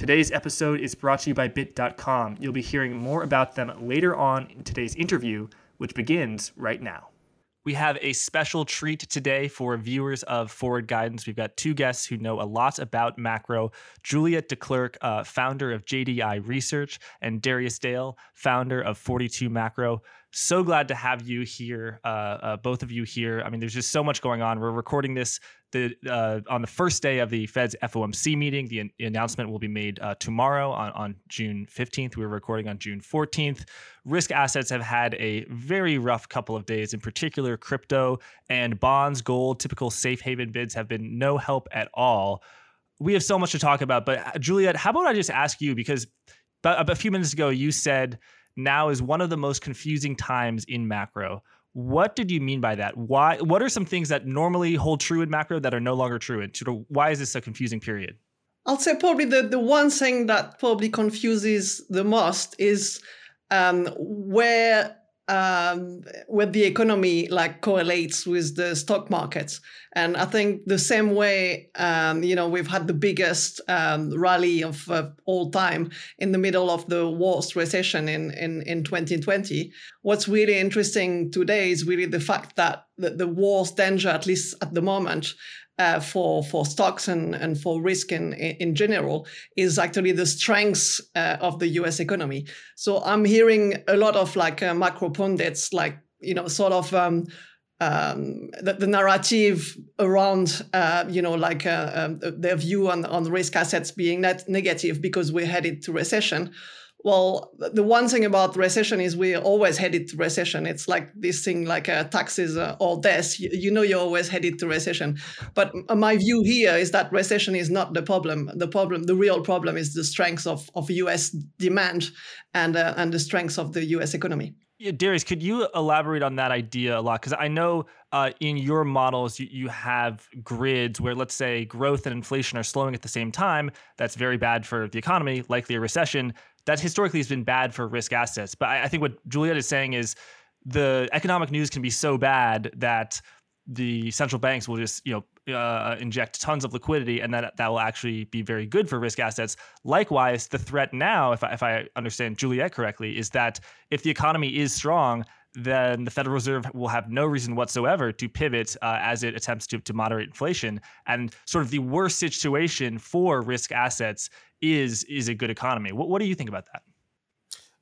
Today's episode is brought to you by Bit.com. You'll be hearing more about them later on in today's interview, which begins right now. We have a special treat today for viewers of Forward Guidance. We've got two guests who know a lot about macro Juliette Declercq, uh, founder of JDI Research, and Darius Dale, founder of 42 Macro. So glad to have you here, uh, uh, both of you here. I mean, there's just so much going on. We're recording this the uh, on the first day of the Fed's FOMC meeting. The, an- announcement will be made uh, tomorrow on, on June 15th. We are recording on June 14th. Risk assets have had a very rough couple of days. In particular, crypto and bonds, gold, typical safe haven bids have been no help at all. We have so much to talk about, but uh, Juliette, how about I just ask you because a few minutes ago you said now is one of the most confusing times in macro. What did you mean by that? Why? What are some things that normally hold true in macro that are no longer true? And sort of why is this a confusing period? I'll say probably the, the one thing that probably confuses the most is um, where um, where the economy like correlates with the stock markets. And I think the same way, um, you know, we've had the biggest um, rally of uh, all time in the middle of the worst recession in, in, in 2020. What's really interesting today is really the fact that the, the worst danger, at least at the moment, uh, for for stocks and, and for risk in in general is actually the strengths uh, of the U.S. economy. So I'm hearing a lot of like uh, macro pundits, like you know, sort of. Um, um, the, the, narrative around, uh, you know, like uh, um, their view on, on risk assets being net negative because we're headed to recession. Well, the one thing about recession is we're always headed to recession. It's like this thing like uh, taxes uh, or death. You, you, know you're always headed to recession. But my view here is that recession is not the problem. The problem, the real problem, is the strength of, of U.S. demand and uh, and the strength of the U.S. economy. Yeah, Darius, could you elaborate on that idea a lot? Because I know uh, in your models you, you have grids where, let's say, growth and inflation are slowing at the same time. That's very bad for the economy, likely a recession that historically has been bad for risk assets. But I, I think what Juliette is saying is the economic news can be so bad that the central banks will just you know uh, inject tons of liquidity and that that will actually be very good for risk assets likewise the threat now if I, if I understand Juliette correctly is that if the economy is strong then the Federal Reserve will have no reason whatsoever to pivot uh, as it attempts to, to moderate inflation. And sort of the worst situation for risk assets is is a good economy. What, what do you think about that?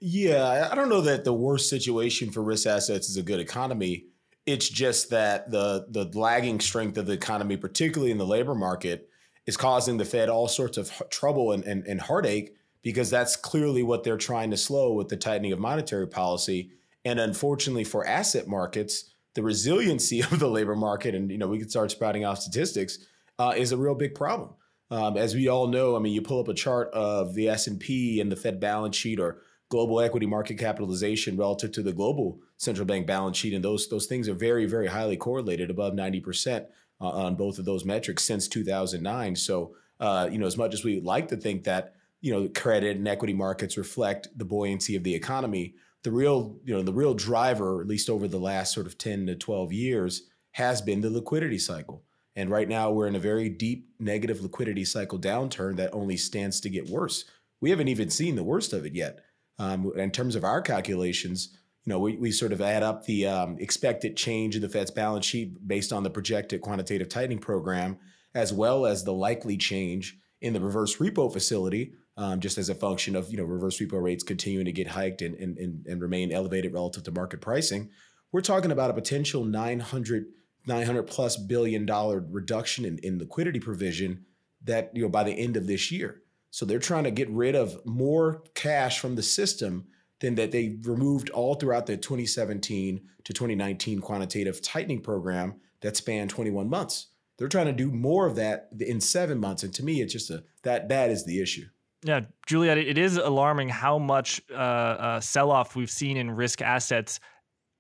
Yeah, I don't know that the worst situation for risk assets is a good economy. It's just that the the lagging strength of the economy, particularly in the labor market, is causing the Fed all sorts of trouble and, and, and heartache because that's clearly what they're trying to slow with the tightening of monetary policy and unfortunately for asset markets, the resiliency of the labor market, and you know, we could start spouting off statistics, uh, is a real big problem. Um, as we all know, I mean, you pull up a chart of the S and P and the Fed balance sheet, or global equity market capitalization relative to the global central bank balance sheet, and those those things are very, very highly correlated, above ninety percent uh, on both of those metrics since two thousand nine. So, uh, you know, as much as we like to think that you know credit and equity markets reflect the buoyancy of the economy, the real, you know, the real driver, at least over the last sort of 10 to 12 years, has been the liquidity cycle. And right now we're in a very deep negative liquidity cycle downturn that only stands to get worse. We haven't even seen the worst of it yet. Um, in terms of our calculations, you know, we, we sort of add up the um, expected change in the Fed's balance sheet based on the projected quantitative tightening program, as well as the likely change in the reverse repo facility, um, just as a function of you know reverse repo rates continuing to get hiked and, and, and, and remain elevated relative to market pricing, we're talking about a potential 900, 900 plus billion dollar reduction in, in liquidity provision that you know by the end of this year. So they're trying to get rid of more cash from the system than that they removed all throughout the 2017 to 2019 quantitative tightening program that spanned 21 months. They're trying to do more of that in seven months, and to me, it's just a that that is the issue. Yeah, Juliette, it is alarming how much uh, uh, sell off we've seen in risk assets.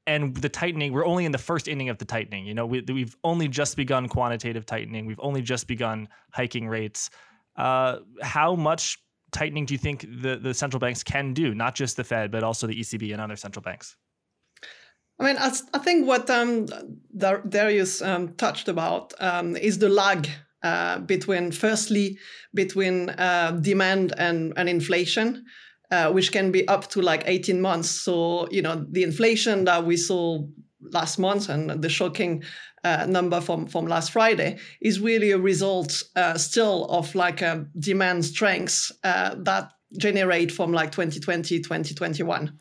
And the tightening, we're only in the first inning of the tightening. You know, we, have only just begun quantitative tightening. We've only just begun hiking rates. Uh, how much tightening do you think the, the central banks can do? Not just the Fed, but also the ECB and other central banks? I mean, I, I think what um, Darius um, touched about um, is the lag uh, between, firstly, between uh, demand and, and inflation, uh, which can be up to like 18 months. So, you know, the inflation that we saw last month and the shocking uh, number from, from last Friday is really a result uh, still of like a demand strengths uh, that generate from like 2020, 2021.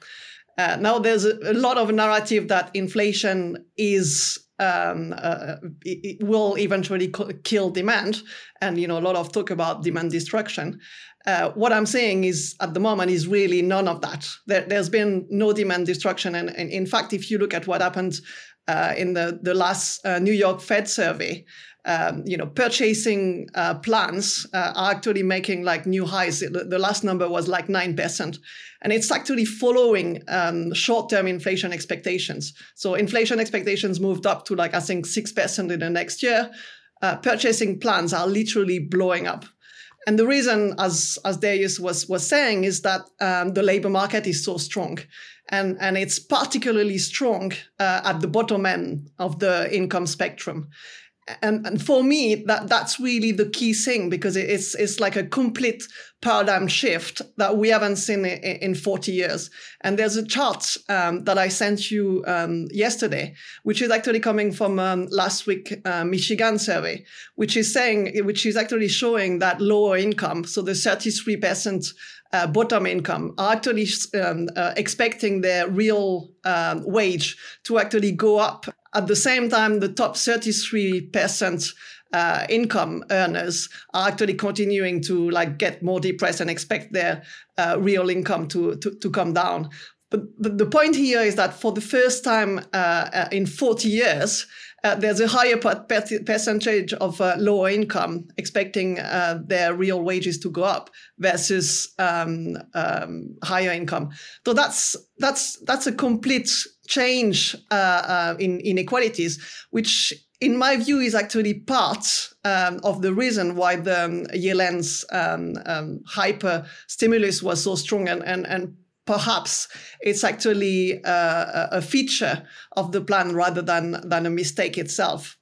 Uh, now there's a, a, lot of narrative that inflation is um, uh, it, it, will eventually co- kill demand, and you know a lot of talk about demand destruction. Uh, what I'm saying is at the moment is really none of that. There, has been no demand destruction, and, and, in fact, if you look at what happened uh, in the the last uh, New York Fed survey, um, you know, purchasing uh, plans uh, are actually making like new highs. The, the, last number was like 9%. And it's actually following um, short term inflation expectations. So inflation expectations moved up to like, I think, 6% in the next year. Purchasing plans are literally blowing up. And the reason, as, as Darius was, was saying, is that um, the labor market is so strong. And, and it's particularly strong uh, at the bottom end of the income spectrum and, and for me that that's really the key thing because it's it's like a complete paradigm shift that we haven't seen in, in 40 years. And there's a chart um, that i sent you um, yesterday which is actually coming from um, last week uh, michigan survey which is saying which is actually showing that lower income so the 33% uh, bottom income are actually um, uh, expecting their real um, wage to actually go up at the same time, the top 33% uh, income earners are actually continuing to like get more depressed and expect their uh, real income to, to, to come down. But, but, the point here is that for the first time uh, uh in 40 years, uh, there's a higher percentage of uh, lower income expecting uh, their real wages to go up versus um, um, higher income. So that's that's that's a complete change uh, uh, in inequalities, which in my view is actually part um, of the reason why the um, Yellen's um, um, hyper stimulus was so strong and, and, and perhaps it's actually uh, a feature of the plan rather than, than a mistake itself.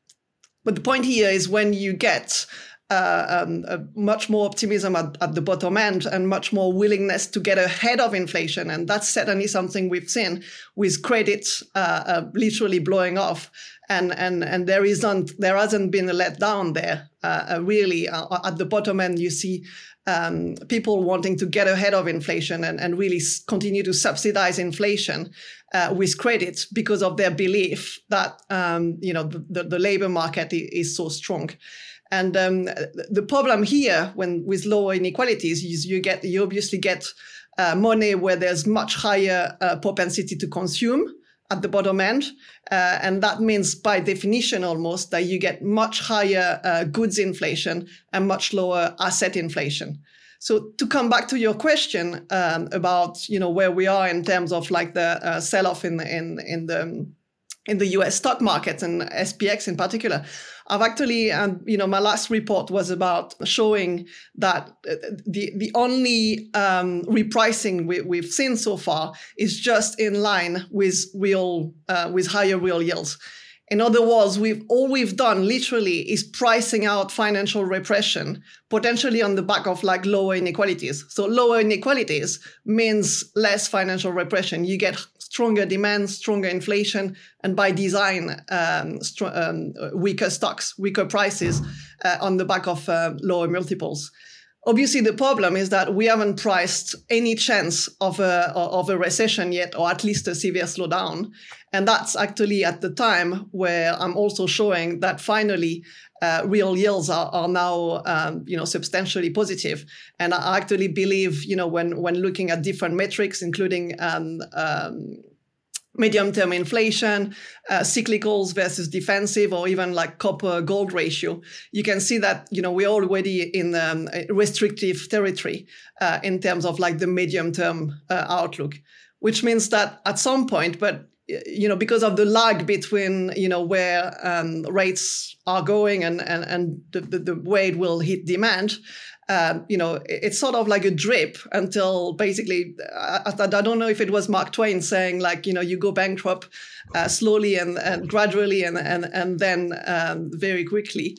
But the point here is when you get uh, um, uh, much more optimism at, at, the bottom end and much more willingness to get ahead of inflation. And that's certainly something we've seen with credit uh, uh literally blowing off. And, and, and there isn't, there hasn't been a letdown there. Uh, uh, really, at the bottom end, you see um, people wanting to get ahead of inflation and, and really continue to subsidize inflation uh, with credit because of their belief that um, you know the, the, labor market is so strong. And um, the problem here, when with lower inequalities, is you get you obviously get uh, money where there's much higher uh, propensity to consume at the bottom end, uh, and that means by definition almost that you get much higher uh, goods inflation and much lower asset inflation. So to come back to your question um, about you know where we are in terms of like the uh, sell-off in in in the in the U.S. stock market and SPX in particular, I've actually, um, you know, my last report was about showing that uh, the the only um, repricing we, have seen so far is just in line with real uh, with higher real yields. In other words, we've all we've done literally is pricing out financial repression, potentially on the back of like lower inequalities. So lower inequalities means less financial repression. You get stronger demand, stronger inflation, and by design, um, str- um, weaker stocks, weaker prices uh, on the back of uh, lower multiples. Obviously, the problem is that we haven't priced any chance of a, of a recession yet, or at least a severe slowdown. And that's actually at the time where I'm also showing that finally uh, real yields are, are now um, you know substantially positive. And I actually believe you know when when looking at different metrics, including um, um, medium-term inflation, uh, cyclicals versus defensive, or even like copper gold ratio, you can see that you know we're already in um, restrictive territory uh, in terms of like the medium-term uh, outlook, which means that at some point, but you know because of the lag between you know where um, rates are going and and, and the, the, the way it will hit demand um, you know, it's sort of like a drip until basically, I, I, don't know if it was Mark Twain saying like, you know, you go bankrupt uh, slowly and, and gradually and, and, and then um, very quickly.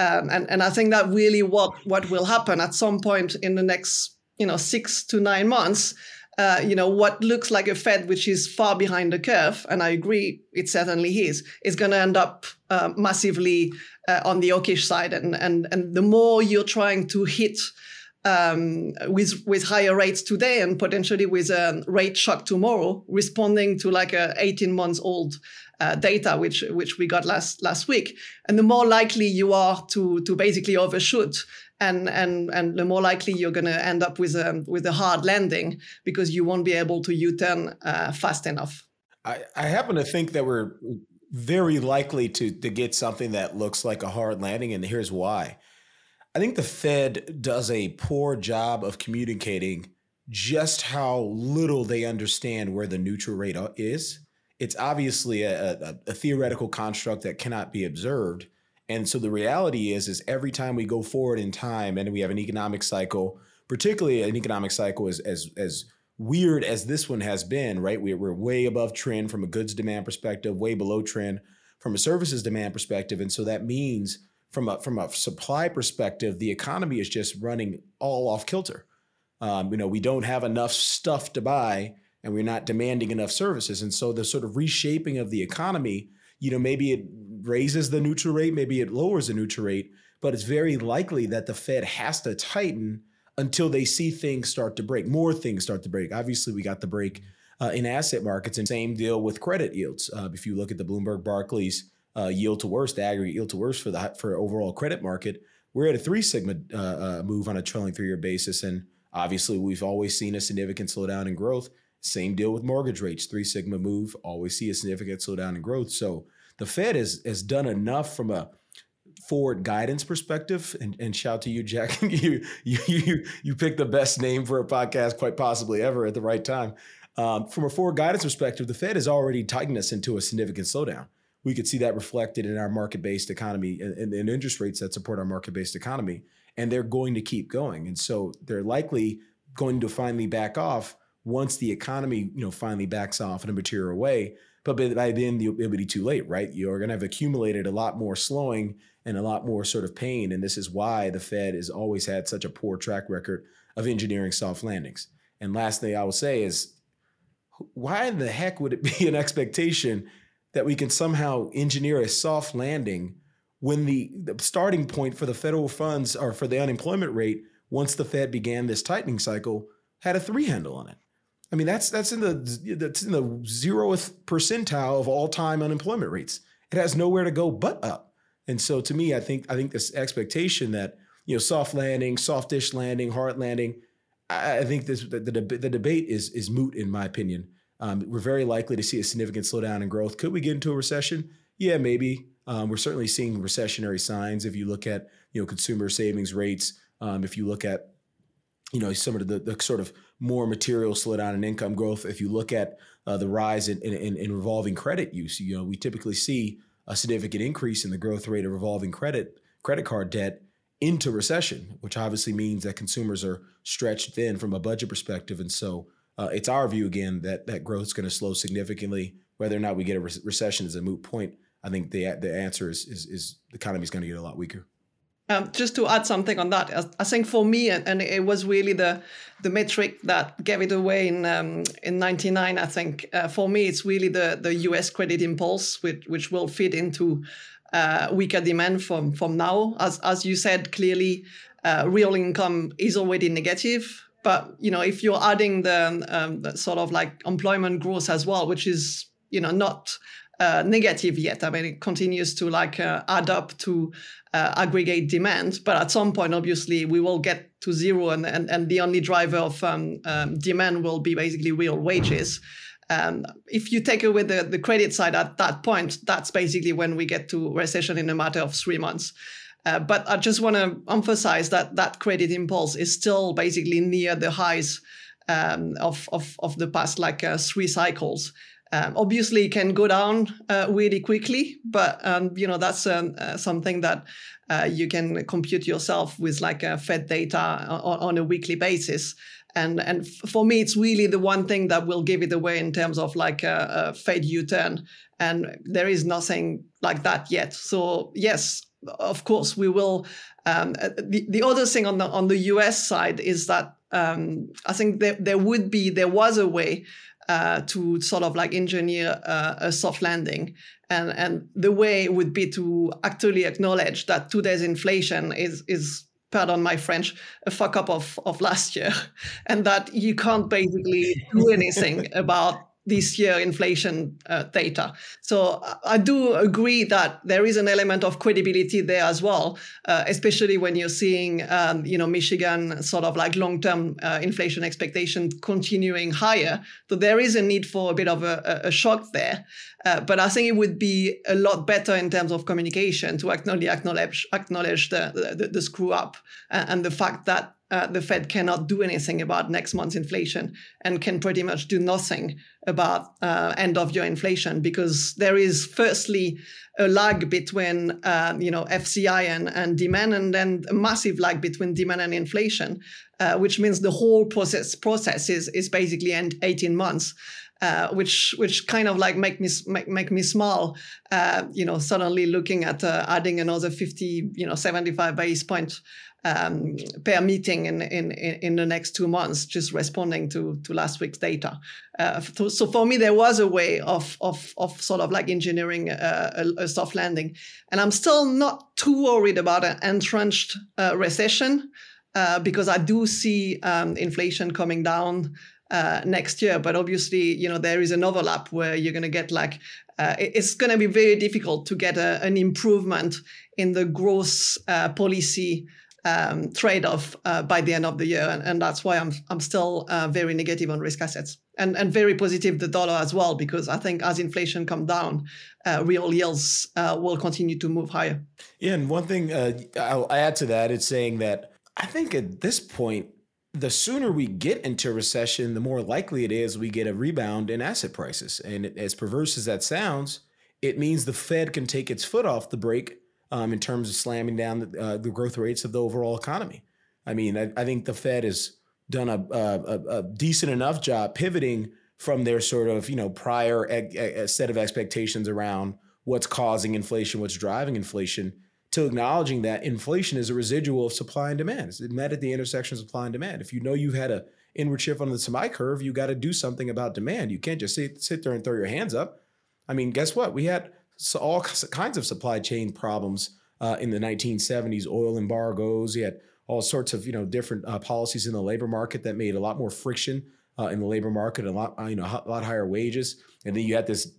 Um, and, and I think that really what, what will happen at some point in the next, you know, six to nine months, uh, you know, what looks like a Fed which is far behind the curve, and I agree, it certainly is, is going to end up uh, massively uh, on the hawkish side. And, and, and the more you're trying to hit um, with with higher rates today and potentially with a rate shock tomorrow, responding to like a 18 months old uh, data, which which we got last last week, and the more likely you are to to basically overshoot. And, and and the more likely you're going to end up with a with a hard landing because you won't be able to U-turn uh, fast enough. I, I happen to think that we're very likely to to get something that looks like a hard landing, and here's why. I think the Fed does a poor job of communicating just how little they understand where the neutral rate is. It's obviously a, a, a, theoretical construct that cannot be observed. And so the reality is, is every time we go forward in time and we have an economic cycle, particularly an economic cycle as as as weird as this one has been, right? We're, we're way above trend from a goods demand perspective, way below trend from a services demand perspective. And so that means from a from a supply perspective, the economy is just running all off kilter. Um, you know, we don't have enough stuff to buy, and we're not demanding enough services, and so the sort of reshaping of the economy, you know, maybe it raises the neutral rate, maybe it lowers the neutral rate, but it's very likely that the Fed has to tighten until they see things start to break, more things start to break. Obviously, we got the break uh, in asset markets, and same deal with credit yields. Uh, if you look at the Bloomberg Barclays uh, yield to worst, the aggregate yield to worst for the for overall credit market, we're at a three sigma uh, uh, move on a trailing three year basis, and obviously we've always seen a significant slowdown in growth. Same deal with mortgage rates, three sigma move, always see a significant slowdown in growth. So the Fed has has done enough from a forward guidance perspective, and, and shout to you, Jack. you, you you you picked the best name for a podcast, quite possibly ever, at the right time. Um, from a forward guidance perspective, the Fed has already tightened us into a significant slowdown we could see that reflected in our market-based economy and, and interest rates that support our market-based economy and they're going to keep going and so they're likely going to finally back off once the economy you know finally backs off in a material way but by then it'll be too late right you're going to have accumulated a lot more slowing and a lot more sort of pain and this is why the fed has always had such a poor track record of engineering soft landings and last thing i will say is why in the heck would it be an expectation that we can somehow engineer a soft landing when the, the starting point for the federal funds or for the unemployment rate once the Fed began this tightening cycle had a three handle on it. I mean, that's that's in the that's in the zeroth percentile of all time unemployment rates. It has nowhere to go but up. And so, to me, I think I think this expectation that you know soft landing, softish landing, hard landing, I, think this the, the, the debate is is moot in my opinion. Um, we're very likely to see a significant slowdown in growth. Could we get into a recession? Yeah, maybe. Um, we're certainly seeing recessionary signs. If you look at you know consumer savings rates, um, if you look at you know some of the, the sort of more material slowdown in income growth, if you look at uh, the rise in, in, in revolving credit use, you know we typically see a significant increase in the growth rate of revolving credit credit card debt into recession, which obviously means that consumers are stretched thin from a budget perspective, and so uh, it's our view again that that growth is going to slow significantly. Whether or not we get a re- recession is a moot point. I think the the answer is is, is the economy is going to get a lot weaker. Um, just to add something on that, I think for me, and it was really the the metric that gave it away in um, in '99. I think uh, for me, it's really the the U.S. credit impulse, which which will fit into uh, weaker demand from from now. As as you said clearly, uh, real income is already negative. But you know, if you're adding the, um, the sort of like employment growth as well, which is you know not negative yet. I mean, it continues to like uh, add up to uh, aggregate demand, but at some point, obviously, we will get to zero, and and, and the only driver of um, um, demand will be basically real wages. Um, if you take away the, the credit side at that point, that's basically when we get to recession in a matter of three months. Uh, but I just want to emphasize that that credit impulse is still basically near the highs um, of, of, of the past like uh, three cycles. Um, obviously, it can go down uh, really quickly, but um, you know that's um, uh, something that uh, you can compute yourself with like Fed data on, on, a weekly basis. And and for me, it's really the one thing that will give it away in terms of like a, a Fed U-turn. And there is nothing like that yet. So yes, of course, we will. Um, uh, the, the other thing on the on the US side is that um, I think there, there would be there was a way uh, to sort of like engineer uh, a soft landing. And, and the way would be to actually acknowledge that today's inflation is, is pardon my French, a fuck up of, of last year, and that you can't basically do anything about this year inflation uh, data. So I do agree that there is an element of credibility there as well, uh, especially when you're seeing, um, you know, Michigan sort of like long-term uh, inflation expectation continuing higher. So there is a need for a bit of a, a shock there. Uh, but I think it would be a lot better in terms of communication to acknowledge acknowledge acknowledge the the, the screw up and, and the fact that uh, the Fed cannot do anything about next month's inflation and can pretty much do nothing about uh, end of year inflation because there is firstly a lag between uh, you know FCI and, and demand and then a massive lag between demand and inflation, uh, which means the whole process process is, is basically 18 months. Uh, which which kind of like make me make, make me smile, uh, you know, suddenly looking at uh, adding another 50, you know, 75 base point um, per meeting in, in, in the next two months, just responding to, to last week's data. Uh, so for me, there was a way of, of, of sort of like engineering a, a, soft landing. And I'm still not too worried about an entrenched uh, recession uh, because I do see um, inflation coming down uh, next year. But obviously, you know, there is an overlap where you're going to get like, uh, it's going to be very difficult to get a, an improvement in the gross uh, policy um, trade-off uh, by the end of the year, and, and that's why I'm I'm still uh, very negative on risk assets, and and very positive the dollar as well, because I think as inflation come down, uh, real yields will continue to move higher. Yeah, and one thing I'll add to that, it's saying that I think at this point, the sooner we get into recession, the more likely it is we get a rebound in asset prices, and as perverse as that sounds, it means the Fed can take its foot off the brake um, in terms of slamming down the, uh, the, growth rates of the overall economy. I mean, I, I think the Fed has done a, a, a, decent enough job pivoting from their sort of you know prior set of expectations around what's causing inflation, what's driving inflation, to acknowledging that inflation is a residual of supply and demand. It's met at the intersection of supply and demand. If you know you've had a inward shift on the semi curve, you got to do something about demand. You can't just sit, sit there and throw your hands up. I mean, guess what? We had all kinds of supply chain problems uh, in the 1970s, oil embargoes. You had all sorts of you know different uh, policies in the labor market that made a lot more friction uh, in the labor market, a lot uh, you know a lot higher wages, and then you had this,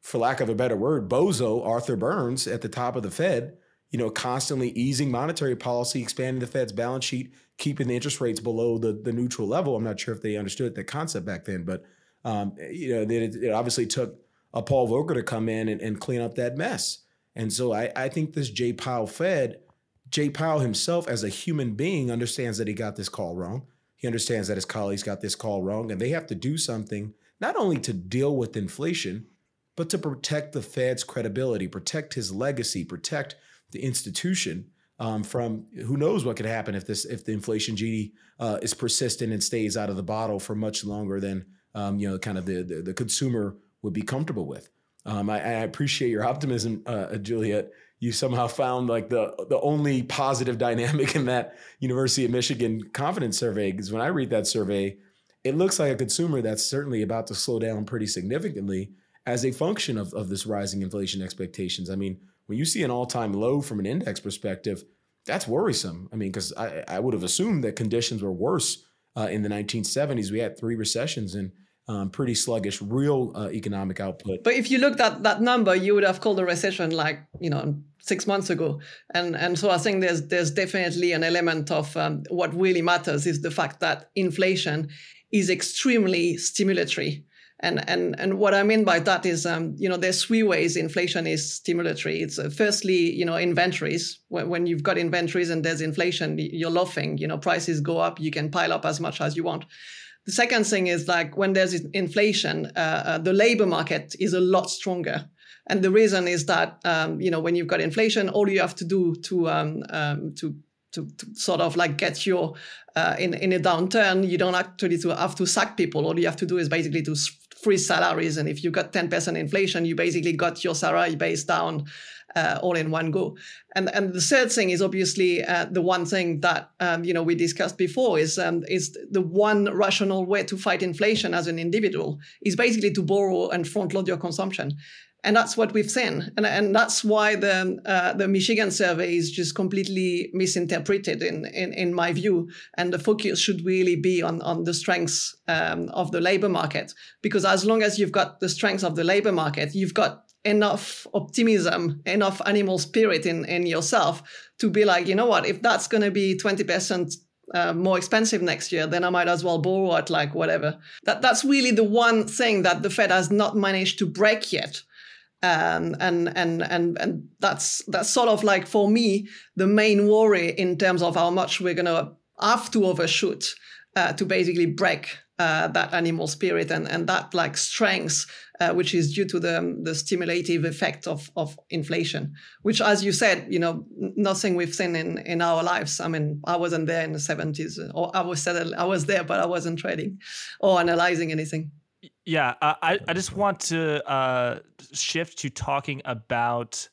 for lack of a better word, bozo Arthur Burns at the top of the Fed. You know, constantly easing monetary policy, expanding the Fed's balance sheet, keeping the interest rates below the, the neutral level. I'm not sure if they understood the concept back then, but um, you know, it, it obviously took a Paul Volcker to come in and, and clean up that mess. And so I, I think this Jay Powell Fed, Jay Powell himself as a human being understands that he got this call wrong. He understands that his colleagues got this call wrong, and they have to do something not only to deal with inflation, but to protect the Fed's credibility, protect his legacy, protect the institution um, from who knows what could happen if this if the inflation genie uh, is persistent and stays out of the bottle for much longer than um, you know kind of the, the, the consumer would be comfortable with. Um, I, I, appreciate your optimism, uh, Juliette. You somehow found like the the only positive dynamic in that University of Michigan confidence survey. Because when I read that survey, it looks like a consumer that's certainly about to slow down pretty significantly as a function of, of this rising inflation expectations. I mean, when you see an all time low from an index perspective, that's worrisome. I mean, because I, I would have assumed that conditions were worse uh, in the 1970s. We had three recessions and um, pretty sluggish real uh, economic output. But if you looked at that number, you would have called a recession like you know six months ago, and and so I think there's there's definitely an element of um, what really matters is the fact that inflation is extremely stimulatory. And, and, and what I mean by that is, um, you know, there's three ways inflation is stimulatory. It's uh, firstly, you know, inventories. When, when you've got inventories and there's inflation, you're laughing. You know, prices go up. You can pile up as much as you want. The second thing is like when there's inflation, uh, uh, the labor market is a lot stronger. And the reason is that um, you know when you've got inflation, all you have to do to um, um, to to, to sort of like get your uh, in in a downturn. You don't actually to have to sack people. All you have to do is basically to freeze salaries. And if you got ten percent inflation, you basically got your salary base down uh, all in one go. And and the third thing is obviously uh, the one thing that um, you know we discussed before is um, is the one rational way to fight inflation as an individual is basically to borrow and front load your consumption. And that's what we've seen, and, and that's why the uh, the Michigan survey is just completely misinterpreted in, in in my view. And the focus should really be on on the strengths um, of the labor market, because as long as you've got the strengths of the labor market, you've got enough optimism, enough animal spirit in, in yourself to be like, you know what, if that's going to be 20% uh, more expensive next year, then I might as well borrow at like whatever. That, that's really the one thing that the Fed has not managed to break yet. Um, and and and and that's that's sort of like for me the main worry in terms of how much we're gonna have to overshoot uh, to basically break uh, that animal spirit and, and that like strength, uh, which is due to the, the stimulative effect of, of inflation, which, as you said, you know, nothing we've seen in, in our lives. I mean, I wasn't there in the 70s, or I was, I was there, but I wasn't trading or analyzing anything. Yeah, uh, I, I just want to uh, shift to talking about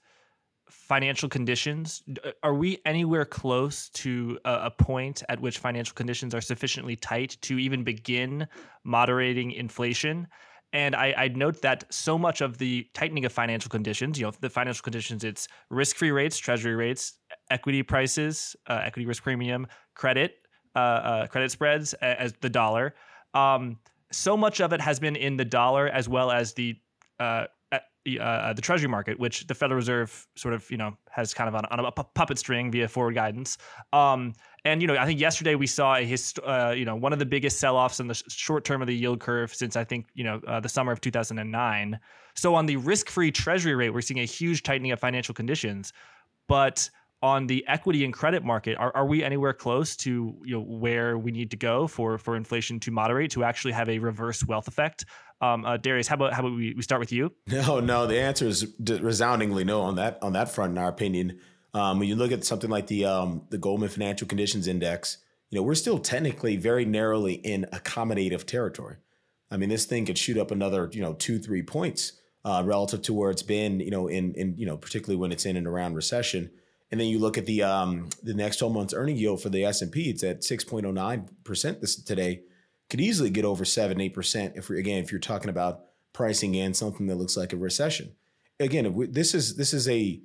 financial conditions. Uh, are we anywhere close to a, point at which financial conditions are sufficiently tight to even begin moderating inflation? And I, I'd note that so much of the tightening of financial conditions you know the financial conditions it's risk-free rates treasury rates equity prices uh, equity risk premium credit uh, uh, credit spreads as the dollar. Um, so much of it has been in the dollar as well as the uh, uh, uh, the Treasury market, which the Federal Reserve sort of you know has kind of on, on a puppet string via forward guidance. Um, and you know, I think yesterday we saw a hist- uh, you know one of the biggest sell-offs in the short term of the yield curve since I think you know uh, the summer of 2009. So on the risk-free Treasury rate, we're seeing a huge tightening of financial conditions, but on the equity and credit market, are, are we anywhere close to you know where we need to go for for inflation to moderate to actually have a reverse wealth effect? Um, uh, Darius, how about how about we, we start with you? No, no, the answer is resoundingly no on that on that front. In our opinion, um, when you look at something like the um, the Goldman Financial Conditions Index, you know we're still technically very narrowly in accommodative territory. I mean, this thing could shoot up another you know two three points uh, relative to where it's been you know in in you know particularly when it's in and around recession. And then you look at the um, the next 12 months earning yield for the S&P, it's at 6.09% this today. Could easily get over 7 8% if we again if you're talking about pricing in something that looks like a recession. Again, we, this is this is a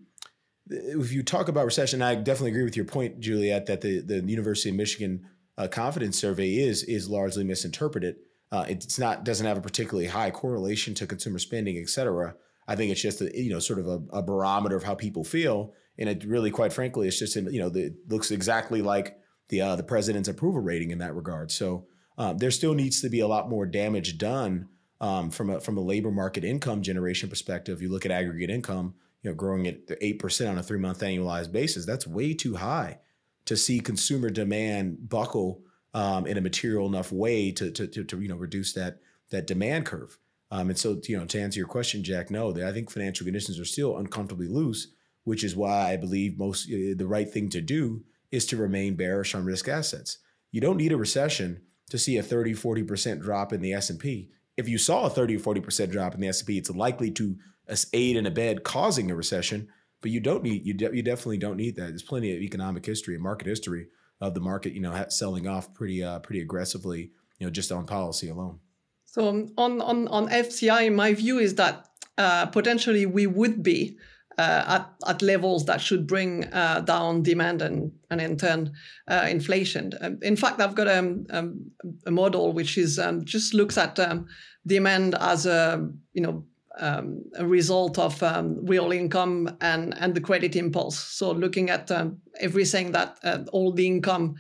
if you talk about recession, I definitely agree with your point, Juliette, that the the University of Michigan uh, confidence survey is is largely misinterpreted. Uh, it's not doesn't have a particularly high correlation to consumer spending, et cetera. I think it's just a, you know sort of a, a barometer of how people feel and it really, quite frankly, it's just you know it looks exactly like the uh, the president's approval rating in that regard. So um, there still needs to be a lot more damage done um, from a from a labor market income generation perspective. You look at aggregate income, you know, growing at eight percent on a three month annualized basis. That's way too high to see consumer demand buckle um, in a material enough way to, to, to to you know reduce that that demand curve. Um, and so, you know, to answer your question, Jack, no, I think financial conditions are still uncomfortably loose which is why I believe most uh, the right thing to do is to remain bearish on risk assets. You don't need a recession to see a 30 40% drop in the S&P. If you saw a 30 or 40% drop in the S&P, it's likely to aid and abet causing a recession, but you don't need you de- you definitely don't need that. There's plenty of economic history and market history of the market, you know, selling off pretty uh, pretty aggressively, you know, just on policy alone. So um, on on on FCI, my view is that uh, potentially we would be at, at levels that should bring uh, down demand and, and in turn uh, inflation. Um, in fact, I've got a, um, um, a model which is um, just looks at um, demand as a you know um, a result of real income and and the credit impulse. So looking at everything that uh, all the income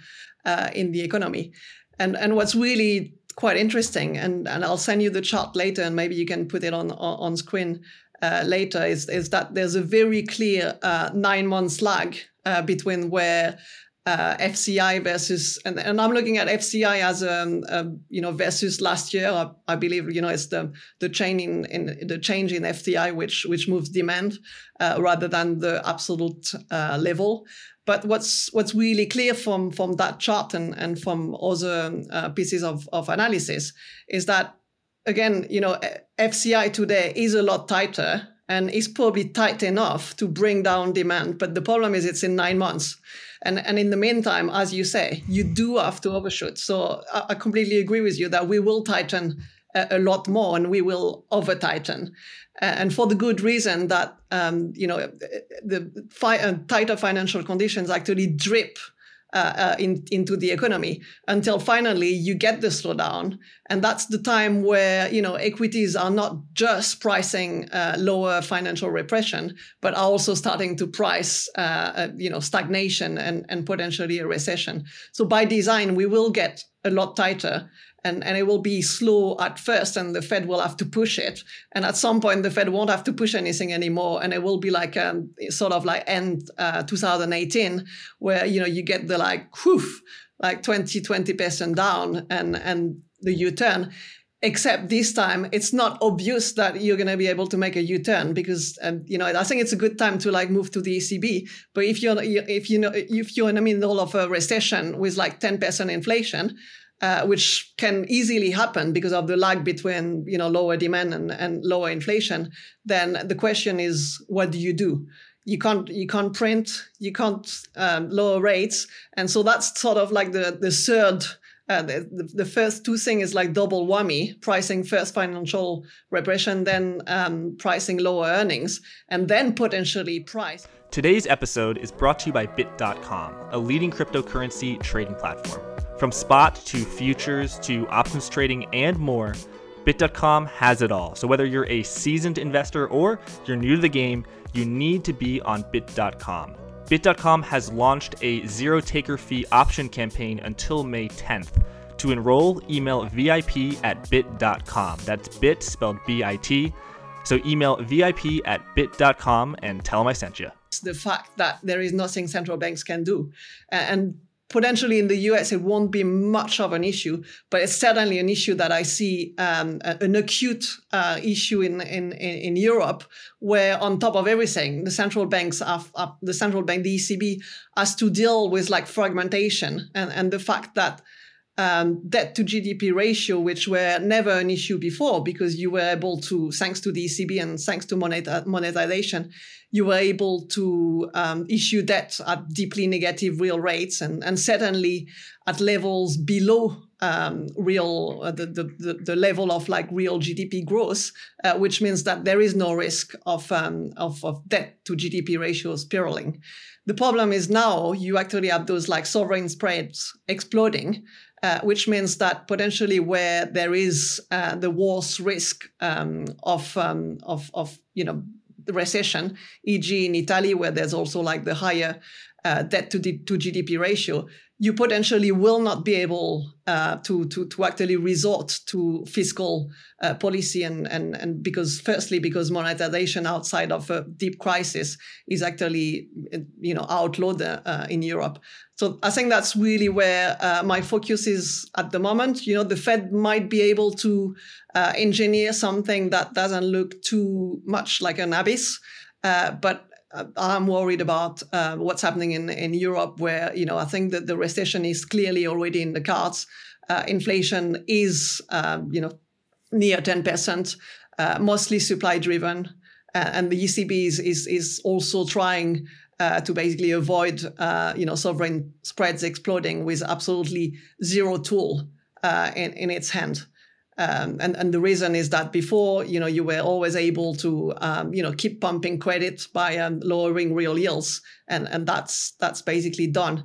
uh, in the economy, and and what's really quite interesting and and I'll send you the chart later and maybe you can put it on on, on screen uh, later is, is that there's a very clear uh, nine months lag uh, between where uh, FCI versus and, and I'm looking at FCI as a, um, a you know versus last year. I, I, believe you know it's the the change in, in the change in FCI which which moves demand uh, rather than the absolute level. But what's what's really clear from from that chart and and from other uh, pieces of of analysis is that again, you know, FCI today is a lot tighter and is probably tight enough to bring down demand. But the problem is it's in nine months. And, and in the meantime, as you say, you do have to overshoot. So I, I completely agree with you that we will tighten a, a lot more and we will over tighten. And for the good reason that, um, you know, the fi- uh, tighter financial conditions actually drip uh, uh, in, into the economy until finally you get the slowdown. And that's the time where, you know, equities are not just pricing uh, lower financial repression, but are also starting to price, uh, uh, you know, stagnation and, and potentially a recession. So by design, we will get a lot tighter and, and it will be slow at first and the Fed will have to push it. And at some point, the Fed won't have to push anything anymore. And it will be like um, sort of like end uh, 2018, where, you know, you get the like, whew, like 20, 20% down and, and the U-turn except this time it's not obvious that you're going to be able to make a u-turn because um, you know i think it's a good time to like move to the ecb but if you're if you know if you're in the middle of a recession with like 10% inflation uh, which can easily happen because of the lag between you know lower demand and, and lower inflation, then the question is, what do you do? You can't you can't print, you can't um, lower rates, and so that's sort of like the the third. Uh, the, the first two things is like double whammy pricing first financial repression then um, pricing lower earnings and then potentially price today's episode is brought to you by bit.com a leading cryptocurrency trading platform from spot to futures to options trading and more, Bit.com has it all. So whether you're a seasoned investor or you're new to the game, you need to be on Bit.com. Bit.com has launched a zero taker fee option campaign until May 10th. To enroll, email VIP at bit.com. That's bit spelled B I T. So email VIP at bit.com and tell them I sent you. The fact that there is nothing central banks can do. And potentially in the US, it won't be much of an issue, but it's certainly an issue that I see um, an acute uh, issue in, in, in Europe, where on top of everything, the central banks have, have, the central bank, the ECB, has to deal with like fragmentation and, and the fact that um, debt to GDP ratio, which were never an issue before because you were able to, thanks to the ECB and thanks to monetization, you were able to um, issue debt at deeply negative real rates and, and certainly at levels below um, real uh, the, the, the level of like real GDP growth, uh, which means that there is no risk of, um, of, of debt to GDP ratio spiraling. The problem is now you actually have those like sovereign spreads exploding, uh, which means that potentially where there is uh, the worst risk um, of, um, of, of, you know, the recession, e.g. in Italy, where there's also like the higher uh, debt to, to GDP ratio, you potentially will not be able uh, to, to, to actually resort to fiscal uh, policy and, and, and because firstly because monetization outside of a deep crisis is actually you know outlawed uh, in Europe. So I think that's really where uh, my focus is at the moment. You know, the Fed might be able to uh, engineer something that doesn't look too much like an abyss, uh, but I'm worried about uh, what's happening in, in Europe, where you know I think that the recession is clearly already in the cards. Uh, inflation is um, you know near 10 percent, uh, mostly supply driven, and the ECB is is, is also trying. Uh, to basically avoid, uh, you know, sovereign spreads exploding with absolutely zero tool uh, in, in its hand. Um, and, and the reason is that before, you know, you were always able to, um, you know, keep pumping credit by um, lowering real yields, and and that's that's basically done.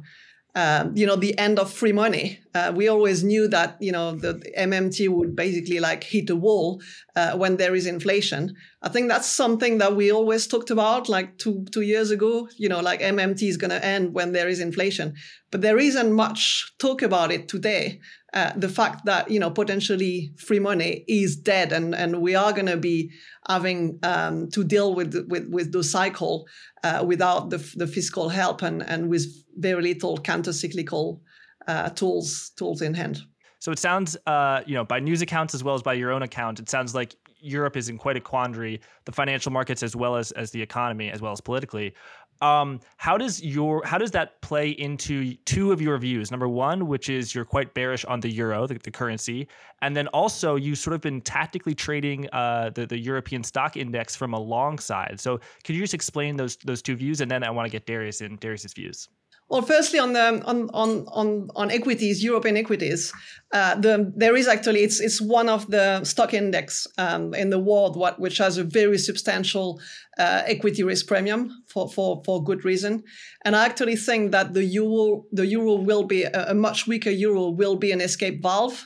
Um, you know, the end of free money. Uh, we always knew that you know the MMT would basically like hit a wall uh, when there is inflation. I think that's something that we always talked about, like two two years ago. You know, like MMT is going to end when there is inflation, but there isn't much talk about it today. Uh, the fact that you know potentially free money is dead and and we are going to be having um, to deal with with with the cycle uh, without the, the fiscal help and and with very little counter cyclical uh, tools tools in hand. So it sounds, uh, you know, by news accounts as well as by your own account, it sounds like Europe is in quite a quandary. The financial markets, as well as as the economy, as well as politically. Um, how does your how does that play into two of your views? Number one, which is you're quite bearish on the euro, the, the currency, and then also you sort of been tactically trading uh, the the European stock index from a long side. So could you just explain those those two views, and then I want to get Darius in Darius's views. Well, firstly, on the on on on, on equities, European equities, uh, the, there is actually it's it's one of the stock index um, in the world what which has a very substantial uh, equity risk premium for, for for good reason, and I actually think that the euro the euro will be a, a much weaker euro will be an escape valve.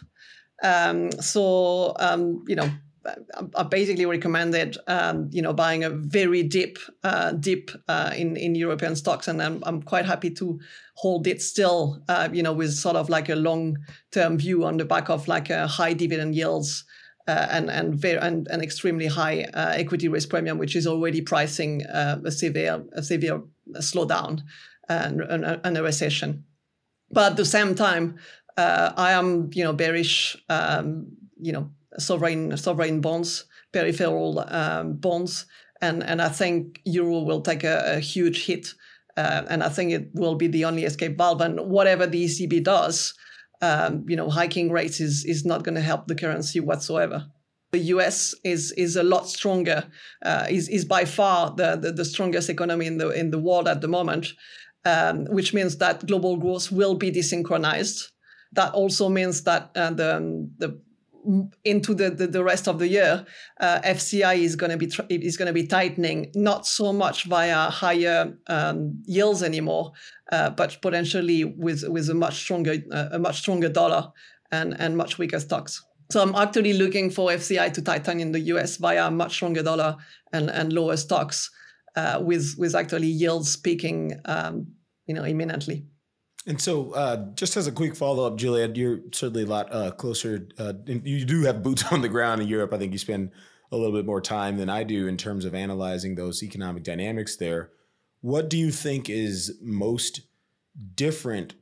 Um, so um, you know I basically recommended, um, you know, buying a very deep uh, dip uh, in in European stocks, and I'm I'm quite happy to hold it still, uh, you know, with sort of like a long term view on the back of like a high dividend yields. Uh, and and very and an extremely high uh, equity risk premium, which is already pricing uh, a severe a severe slowdown and, and, and, a recession. But at the same time, I am you know bearish, um, you know sovereign sovereign bonds, peripheral um, bonds, and and I think euro will take a, a huge hit, uh, and I think it will be the only escape valve. And whatever the ECB does, um, you know, hiking rates is is not going to help the currency whatsoever. The U.S. is is a lot stronger, uh, is is by far the, the, the strongest economy in the in the world at the moment, um, which means that global growth will be desynchronized. That also means that uh, the the into the, the, the, rest of the year, uh, FCI is going to be tr- is going to be tightening, not so much via higher um, yields anymore, uh, but potentially with with a much stronger uh, a much stronger dollar and and much weaker stocks. So I'm actually looking for FCI to tighten in the US via a much stronger dollar and and lower stocks, uh, with with actually yields peaking, um, you know, imminently. And so, uh, just as a quick follow up, Juliette, you're certainly a lot uh, closer. Uh, you do have boots on the ground in Europe. I think you spend a little bit more time than I do in terms of analyzing those economic dynamics there. What do you think is most different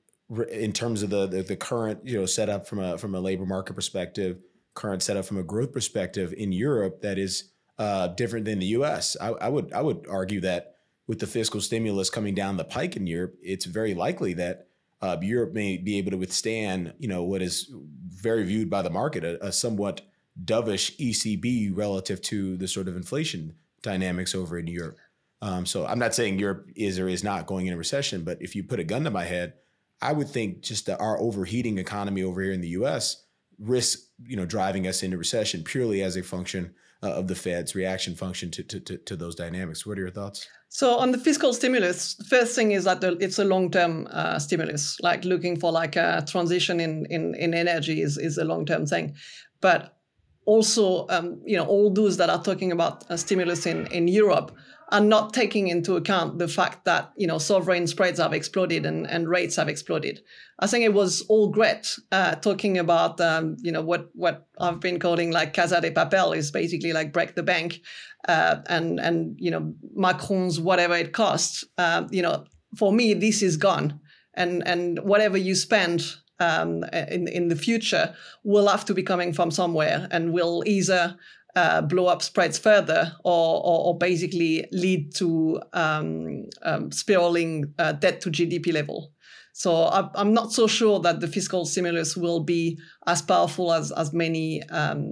in terms of the, the, the current you know setup from a from a labor market perspective, current setup from a growth perspective in Europe that is uh, different than the U.S. I, I would I would argue that with the fiscal stimulus coming down the pike in Europe, it's very likely that uh, Europe may be able to withstand, you know, what is very viewed by the market a, a, somewhat dovish ECB relative to the sort of inflation dynamics over in Europe. Um, so I'm not saying Europe is or is not going into recession, but if you put a gun to my head, I would think just that our overheating economy over here in the U.S. risks, you know, driving us into recession purely as a function uh, of the Fed's reaction function to, to, to, to those dynamics. What are your thoughts? So on the fiscal stimulus, first thing is that it's a long-term uh, stimulus. Like looking for like a transition in in, in energy is is a long-term thing, but also um, you know all those that are talking about a stimulus in in Europe are not taking into account the fact that you know sovereign spreads have exploded and, and rates have exploded. I think it was all great uh, talking about um, you know what what I've been calling like Casa de Papel is basically like break the bank uh, and and you know Macron's whatever it costs. Uh, you know, for me, this is gone, and and whatever you spend um, in in the future will have to be coming from somewhere, and will either uh, blow up spreads further, or or, or basically lead to um, um, spiraling uh, debt to GDP level. So I'm not so sure that the fiscal stimulus will be as powerful as as many um,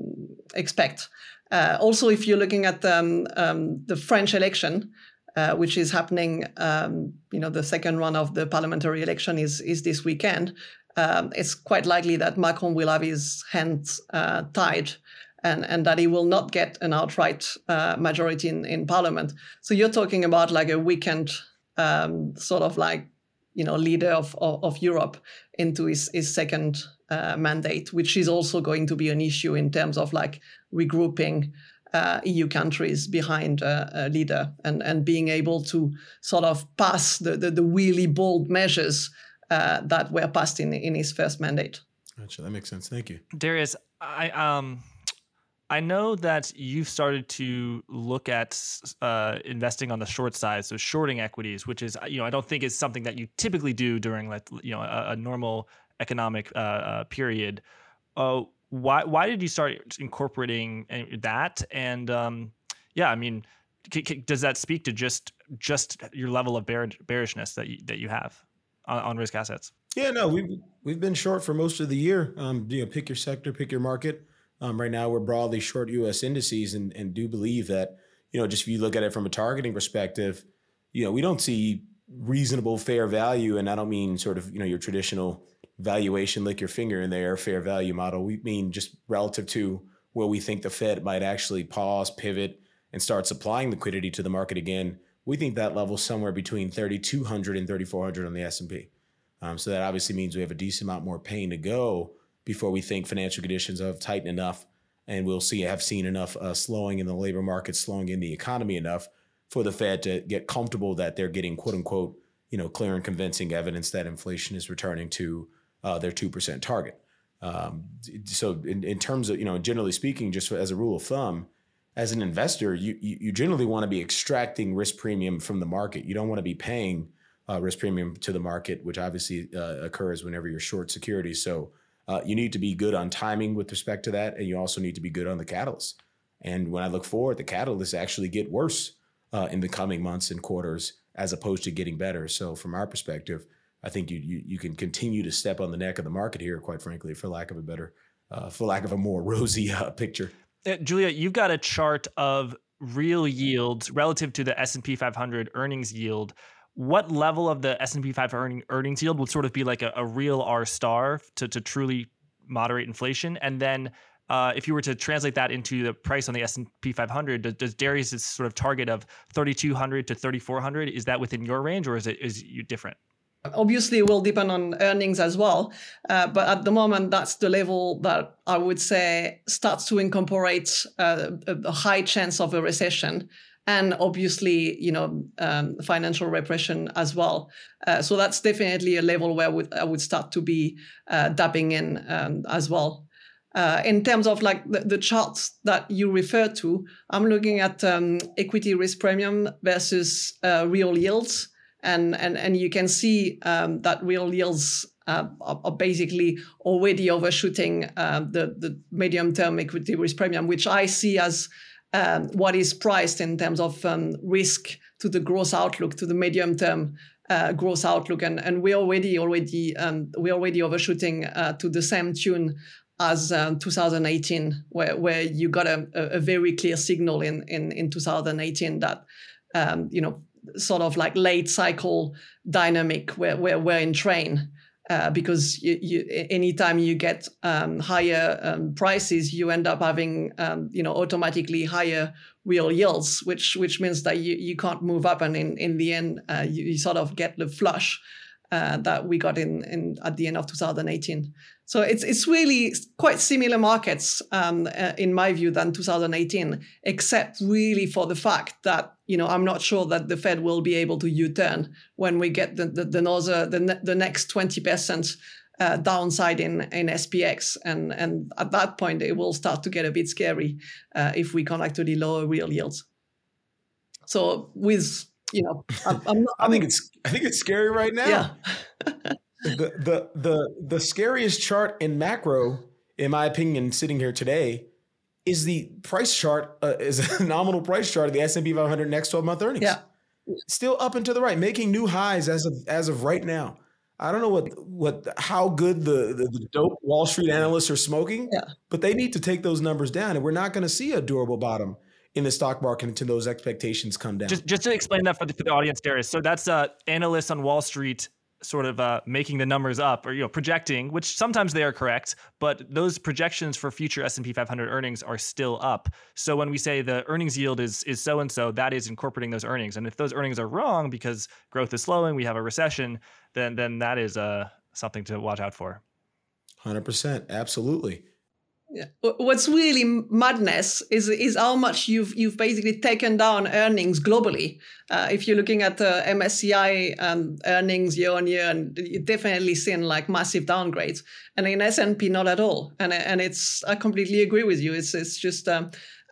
expect. Uh, also, if you're looking at um, um, the French election, uh, which is happening, um, you know, the second run of the parliamentary election is is this weekend. It's quite likely that Macron will have his hands uh, tied, and and that he will not get an outright uh, majority in in parliament. So you're talking about like a weekend, um, sort of like, you know, leader of of, of Europe into his his second uh, mandate, which is also going to be an issue in terms of like regrouping uh, EU countries behind a, a, leader and, and being able to sort of pass the, the, the really bold measures uh, that were passed in, in his first mandate. Gotcha. That makes sense. Thank you. Darius, I, um, I know that you've started to look at uh, investing on the short side, so shorting equities, which is you know I don't think is something that you typically do during like you know a, a normal economic uh, uh, period. Uh, why why did you start incorporating uh, that? And um, yeah, I mean, does that speak to just just your level of bear, bearishness that you, that you have on, on, risk assets? Yeah, no, we've we've been short for most of the year. Um, you know, pick your sector, pick your market. Um, right now, we're broadly short U.S. indices, and and do believe that you know, just if you look at it from a targeting perspective, you know, we don't see reasonable fair value, and I don't mean sort of you know your traditional valuation, lick your finger in there, fair value model. We mean just relative to where we think the Fed might actually pause, pivot, and start supplying liquidity to the market again. We think that level somewhere between 3,200 and 3,400 on the S&P. Um, so that obviously means we have a decent amount more pain to go before we think financial conditions have tightened enough and we'll see have seen enough uh, slowing in the labor market, slowing in the economy enough for the Fed to get comfortable that they're getting quote unquote, you know, clear and convincing evidence that inflation is returning to uh, their two percent target. Um, so in, in terms of you know, generally speaking, just as a rule of thumb, as an investor, you you, generally want to be extracting risk premium from the market. You don't want to be paying uh, risk premium to the market, which obviously uh, occurs whenever you're short securities. So uh, you need to be good on timing with respect to that, and you also need to be good on the catalysts. And when I look forward, the catalysts actually get worse uh, in the coming months and quarters as opposed to getting better. So from our perspective, I think you, you, you can continue to step on the neck of the market here, quite frankly, for lack of a better, uh, for lack of a more rosy uh, picture. Uh, Julia, you've got a chart of real yields relative to the S&P 500 earnings yield. What level of the S&P 500 earnings yield would sort of be like a, a real R star to, to truly moderate inflation? And then uh, if you were to translate that into the price on the S&P 500, does, does Darius's sort of target of 3,200 to 3,400 is that within your range or is it is you different? Obviously, it will depend on earnings as well, uh, but at the moment, that's the level that I would say starts to incorporate uh, a, high chance of a recession and obviously, you know, um, financial repression as well. Uh, so that's definitely a level where I would, start to be uh, dabbing in um, as well. Uh, in terms of like the, the, charts that you refer to, I'm looking at um, equity risk premium versus uh, real yields and and and you can see um, that real yields uh, are, basically already overshooting um, the the medium term equity risk premium, which I see as um, what is priced in terms of um, risk to the growth outlook, to the medium term uh, growth outlook, and and we already already um, we already overshooting uh, to the same tune as um, 2018, where where you got a, a very clear signal in in in 2018 that um, you know sort of like late cycle dynamic where, where we're in train. Uh, because you, you, anytime you get um, higher um, prices, you end up having um, you know automatically higher real yields, which which means that you, you can't move up, and in, in the end, uh, you, you, sort of get the flush uh, that we got in, in at the end of 2018. So it's it's really quite similar markets um, uh, in my view than 2018, except really for the fact that you know I'm not sure that the Fed will be able to U-turn when we get the the the, the, the next 20 percent uh, downside in in SPX, and and at that point it will start to get a bit scary uh, if we can actually lower real yields. So with you know, I'm, I'm not, i think it's I think it's scary right now. Yeah. the the the the scariest chart in macro, in my opinion, sitting here today, is the price chart. Uh, is a nominal price chart of the S and P 500 next 12 month earnings. Yeah, still up and to the right, making new highs as of as of right now. I don't know what what how good the, the, the dope Wall Street analysts are smoking, yeah. but they need to take those numbers down, and we're not going to see a durable bottom in the stock market until those expectations come down. Just, just to explain that for the, for the audience, Darius. So that's uh, analysts on Wall Street sort of uh, making the numbers up or you know projecting which sometimes they are correct but those projections for future s&p 500 earnings are still up. So when we say the earnings yield is is so and so that is incorporating those earnings. And if those earnings are wrong because growth is slowing we have a recession then then that is uh, something to watch out for. 100% absolutely yeah. What's really madness is is how much you've you've basically taken down earnings globally. Uh, if you're looking at the MSCI um, earnings year on year, and you're definitely seen like massive downgrades, and in S and P not at all. And and it's I completely agree with you. It's it's just. Um,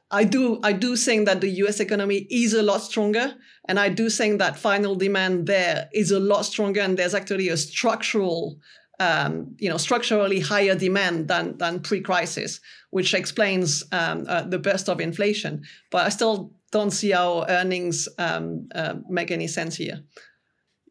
I do I do think that the US economy is a lot stronger and I do think that final demand there is a lot stronger and there's actually a structural um, you know, structurally higher demand than than pre-crisis, which explains um, uh, the burst of inflation. But I still don't see how earnings um, uh, make any sense here.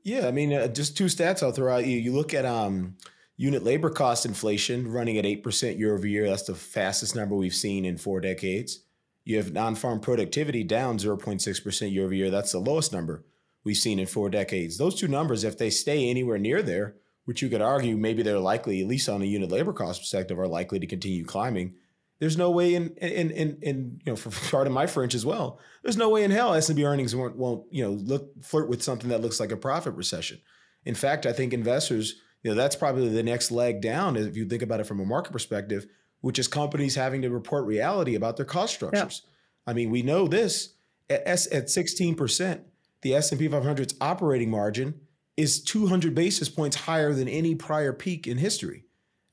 Yeah, I mean, uh, just two stats I'll throw out you. You look at um, unit labor cost inflation running at 8% year over year. That's the fastest number we've seen in four decades. You have non farm productivity down 0.6% year over year. That's the lowest number we've seen in four decades. Those two numbers, if they stay anywhere near there, which you could argue maybe they're likely, at least on a unit labor cost perspective, are likely to continue climbing. There's no way in in in, in you know for part of my French as well. There's no way in hell S&P earnings won't won't you know look flirt with something that looks like a profit recession. In fact, I think investors you know that's probably the next leg down if you think about it from a market perspective, which is companies having to report reality about their cost structures. Yeah. I mean, we know this at S at 16 percent, the S&P 500's operating margin is 200 basis points higher than any prior peak in history.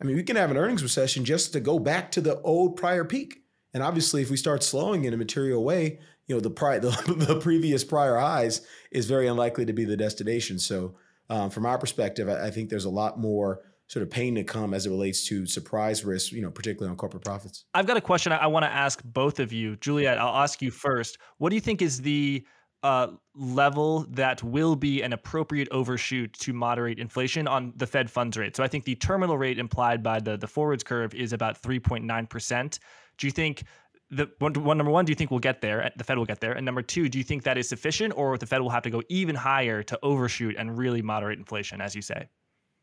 I mean, we can have an earnings recession just to go back to the old prior peak. And obviously, if we start slowing in a material way, you know, the, pri- the, the previous prior highs is very unlikely to be the destination. So, um, from our perspective, I, I think there's a lot more sort of pain to come as it relates to surprise risk, you know, particularly on corporate profits. I've got a question I, I want to ask both of you. Juliette, I'll ask you first. What do you think is the uh, level that will be an appropriate overshoot to moderate inflation on the Fed funds rate. So I think the terminal rate implied by the the forwards curve is about 3.9 percent. Do you think the one, one number one? Do you think we'll get there? The Fed will get there. And number two, do you think that is sufficient, or the Fed will have to go even higher to overshoot and really moderate inflation, as you say?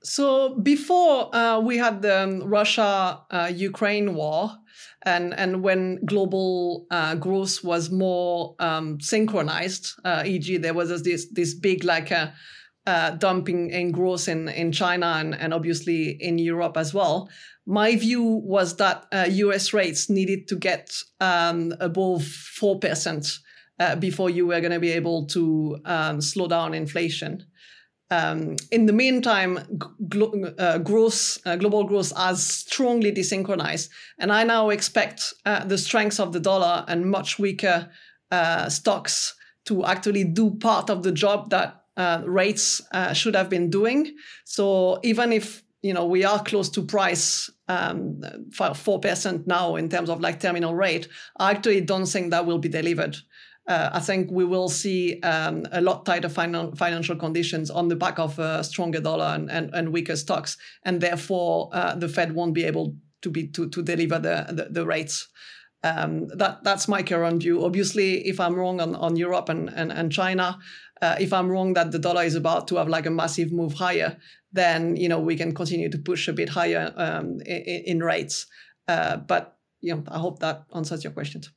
So before uh, we had the Russia uh, Ukraine war, and and when global uh, growth was more um, synchronized, uh, e.g., there was this this big like a uh, uh, dumping in growth in in China and and obviously in Europe as well. My view was that U.S. rates needed to get um, above four percent before you were going to be able to um, slow down inflation. Um, in the meantime, uh, growth, uh, global growth has strongly desynchronized, and I now expect uh, the strength of the dollar and much weaker uh, stocks to actually do part of the job that uh, rates uh, should have been doing. So even if you know we are close to price um, four percent now in terms of like terminal rate, I actually don't think that will be delivered uh, I think we will see um, a lot tighter finan- financial conditions on the back of a stronger dollar and, and, and weaker stocks, and therefore uh, the Fed won't be able to be to, to deliver the, the, the rates. Um, that that's my current view. Obviously, if I'm wrong on, on Europe and and, and China, uh, if I'm wrong that the dollar is about to have like a massive move higher, then you know we can continue to push a bit higher um, in, in, rates. Uh, but you know, I hope that answers your questions.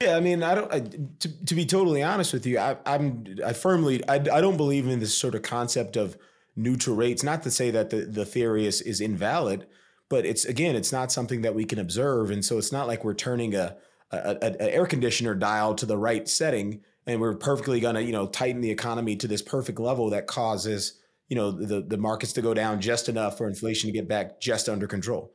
Yeah, I mean, I don't. I, to, to be totally honest with you, I, am I firmly I, I don't believe in this sort of concept of neutral rates. Not to say that the the theory is is invalid, but it's again, it's not something that we can observe, and so it's not like we're turning a a, a, air conditioner dial to the right setting and we're perfectly going to you know tighten the economy to this perfect level that causes you know the the markets to go down just enough for inflation to get back just under control.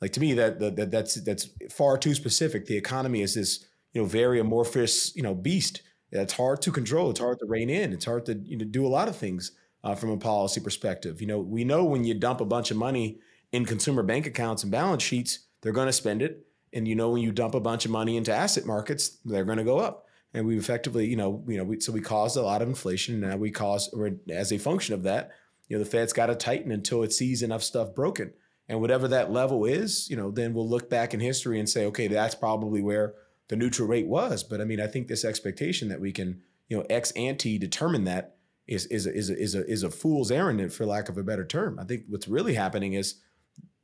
Like to me, that, that that's that's far too specific. The economy is this you know, very amorphous, you know, beast. It's hard to control. It's hard to rein in. It's hard to you know do a lot of things uh, from a policy perspective. You know, we know when you dump a bunch of money in consumer bank accounts and balance sheets, they're going to spend it. And you know, when you dump a bunch of money into asset markets, they're going to go up. And we effectively, you know, you know, we, so we caused a lot of inflation. Now we cause, or as a function of that, you know, the Fed's got to tighten until it sees enough stuff broken. And whatever that level is, you know, then we'll look back in history and say, okay, that's probably where the neutral rate was. But I mean, I think this expectation that we can, you know, ex ante determine that is is a, is a, is a, is a fool's errand, for lack of a better term. I think what's really happening is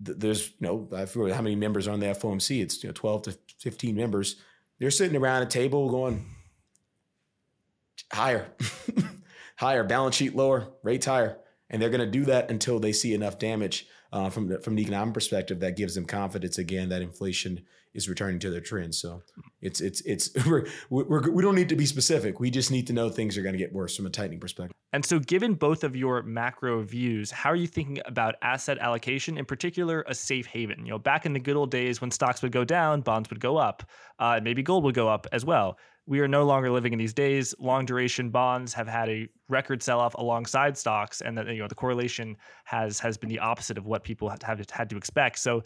th- there's, you know, I forget how many members are on the FOMC. It's you know 12 to 15 members. They're sitting around a table going higher, higher, balance sheet lower, rates higher, and they're going to do that until they see enough damage uh, from the, from the economic perspective that gives them confidence again that inflation is returning to their trend. So it's it's it's we're, we're, we don't need to be specific. We just need to know things are going to get worse from a tightening perspective. And so, given both of your macro views, how are you thinking about asset allocation, in particular, a safe haven? You know, back in the good old days when stocks would go down, bonds would go up, uh, maybe gold would go up as well we are no longer living in these days. Long duration bonds have had a record sell off alongside stocks, and that you know the correlation has has been the opposite of what people have, had to expect. So,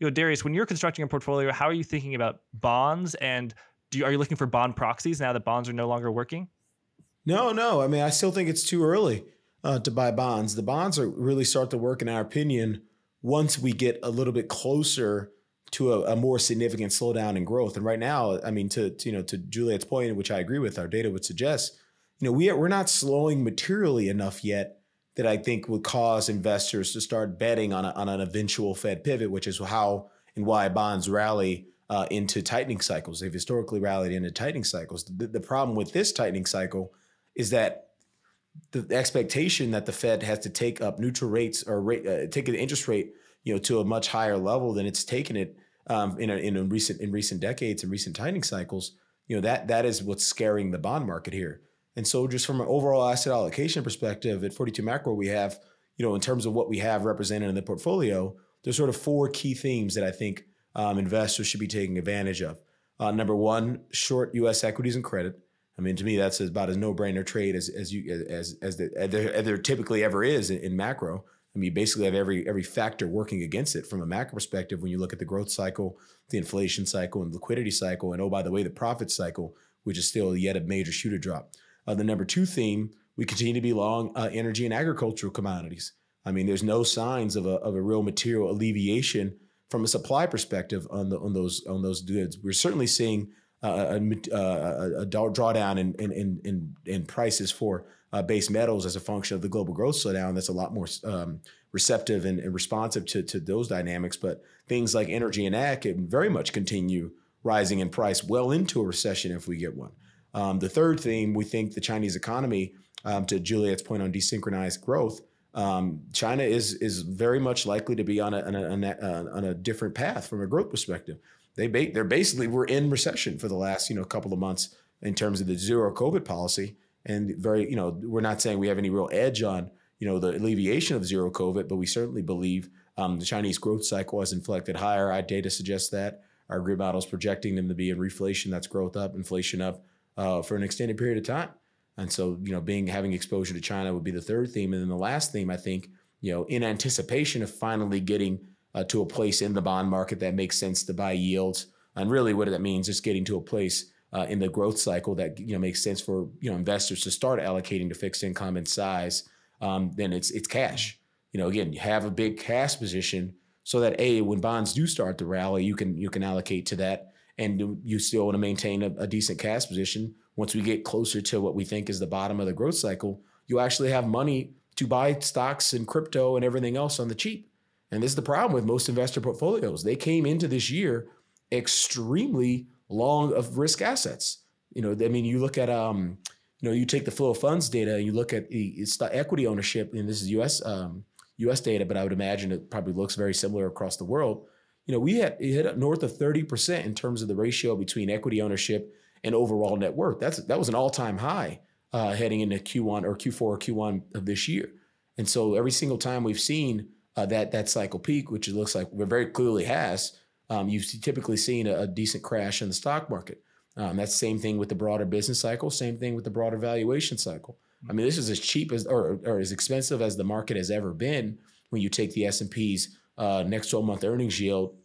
you know, Darius, when you're constructing a portfolio, how are you thinking about bonds and do you, are you looking for bond proxies now that bonds are no longer working? No, no. I mean, I still think it's too early uh, to buy bonds. The bonds are really start to work, in our opinion, once we get a little bit closer to a, a, more significant slowdown in growth. And right now, I mean, to, to, you know, to Juliette's point, which I agree with, our data would suggest, you know, we we're not slowing materially enough yet that I think would cause investors to start betting on, a, on an eventual Fed pivot, which is how and why bonds rally uh, into tightening cycles. They've historically rallied into tightening cycles. The, the problem with this tightening cycle is that the expectation that the Fed has to take up neutral rates or rate, uh, take an interest rate, you know, to a much higher level than it's taken it um, in a, in a recent in recent decades and recent tightening cycles. You know that that is what's scaring the bond market here. And so, just from an overall asset allocation perspective, at 42 Macro, we have, you know, in terms of what we have represented in the portfolio, there's sort of four key themes that I think um, investors should be taking advantage of. Uh, number one, short U.S. equities and credit. I mean, to me, that's about as no-brainer trade as as you as as, the, as, there, as there, typically ever is in, in, macro. I mean, you basically have every every factor working against it from a macro perspective when you look at the growth cycle, the inflation cycle, and liquidity cycle, and oh by the way, the profit cycle, which is still yet a major shooter drop. Uh, the number two theme, we continue to be long uh, energy and agricultural commodities. I mean, there's no signs of a, of a real material alleviation from a supply perspective on the on those on those goods. We're certainly seeing uh, a, a, a, drawdown in in, in in prices for uh, base metals as a function of the global growth slowdown. That's a lot more um, receptive and, and, responsive to, to those dynamics. But things like energy and ag can very much continue rising in price well into a recession if we get one. Um, the third theme, we think the Chinese economy, um, to Juliette's point on desynchronized growth, um, China is is very much likely to be on a, on a, on a, uh, on a different path from a growth perspective. They ba- they're basically we're in recession for the last you know couple of months in terms of the zero COVID policy, and very you know we're not saying we have any real edge on you know the alleviation of zero COVID, but we certainly believe um, the Chinese growth cycle has inflected higher. Our data suggests that our grid models projecting them to be in reflation. That's growth up, inflation up uh, for an extended period of time. And so, you know, being having exposure to China would be the third theme. And then the last theme, I think, you know, in anticipation of finally getting uh, to a place in the bond market that makes sense to buy yields. And really, what that means is getting to a place uh, in the growth cycle that you know makes sense for you know investors to start allocating to fixed income and size. Um, then it's it's cash. You know, again, you have a big cash position so that a when bonds do start to rally, you can you can allocate to that and you still want to maintain a, a, decent cash position. Once we get closer to what we think is the bottom of the growth cycle, you actually have money to buy stocks and crypto and everything else on the cheap. And this is the problem with most investor portfolios. They came into this year extremely long of risk assets. You know, I mean, you look at um, you know, you take the flow of funds data, and you look at the equity ownership, and this is U.S. Um, U.S. data, but I would imagine it probably looks very similar across the world you know, we had hit up north of 30% in terms of the ratio between equity ownership and overall net worth. That's that was an all-time high uh, heading into Q1 or Q4 or Q1 of this year. And so every single time we've seen uh, that that cycle peak, which it looks like it very clearly has, um, you've typically seen a, a, decent crash in the stock market. Um, that's the same thing with the broader business cycle. Same thing with the broader valuation cycle. I mean, this is as cheap as or, or as expensive as the market has ever been when you take the S and P's uh, next 12 month earnings yield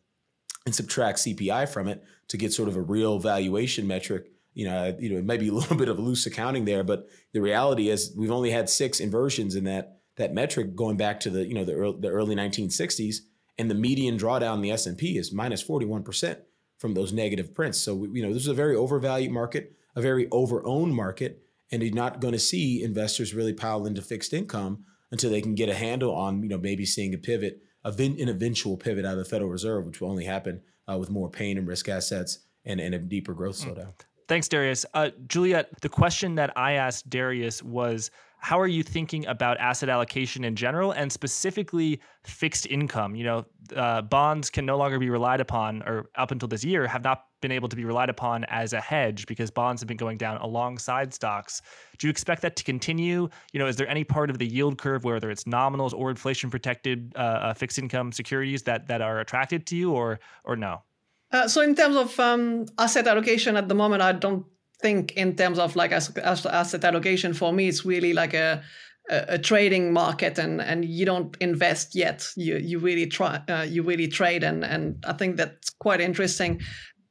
and subtract CPI from it to get sort of a real valuation metric. You know, you know, it may be a little bit of loose accounting there, but the reality is we've only had six inversions in that that metric going back to the you know the early, the early 1960s, and the median drawdown in the S and P is minus minus 41 percent from those negative prints. So you know, this is a very overvalued market, a very overowned market, and you're not going to see investors really pile into fixed income until they can get a handle on you know maybe seeing a pivot an eventual pivot out of the Federal Reserve, which will only happen uh, with more pain and risk assets and, and a deeper growth mm. slowdown. Thanks, Darius. Uh, Juliette, the question that I asked Darius was how are you thinking about asset allocation in general and specifically fixed income? You know, uh, bonds can no longer be relied upon, or up until this year, have not been able to be relied upon as a hedge because bonds have been going down alongside stocks. Do you expect that to continue? You know, is there any part of the yield curve, whether it's nominals or inflation protected uh, uh, fixed income securities, that that are attracted to you, or or no? Uh, so in terms of um, asset allocation at the moment, I don't think in terms of like as, as asset allocation for me it's really like a, a, a trading market and and you don't invest yet. You you really try uh, you really trade and and i think that's quite interesting.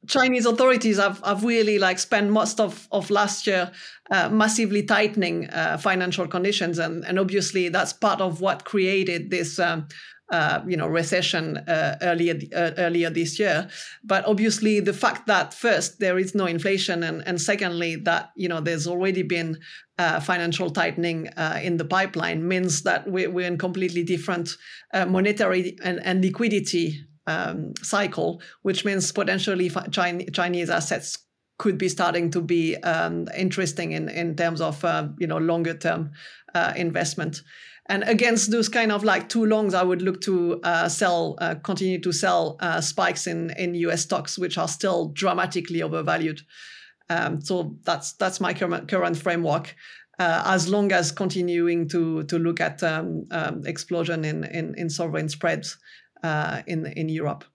Chinese authorities have, have really like spent most of, of last year uh, massively tightening uh, financial conditions, and, and obviously that's part of what created this um, uh, you know recession uh, earlier uh, earlier this year. But obviously, the fact that first there is no inflation, and and secondly that you know there's already been uh, financial tightening uh, in the pipeline means that we're, we're in completely different monetary and, and liquidity um, cycle, which means potentially Chinese assets could be starting to be um, interesting in, in terms of you know longer term investment. And against those kind of like too longs, I would look to uh, sell, uh, continue to sell uh, spikes in in US stocks, which are still dramatically overvalued. Um, so that's that's my current current framework. Uh, as long as continuing to to look at um, um, explosion in, in in sovereign spreads uh, in in Europe.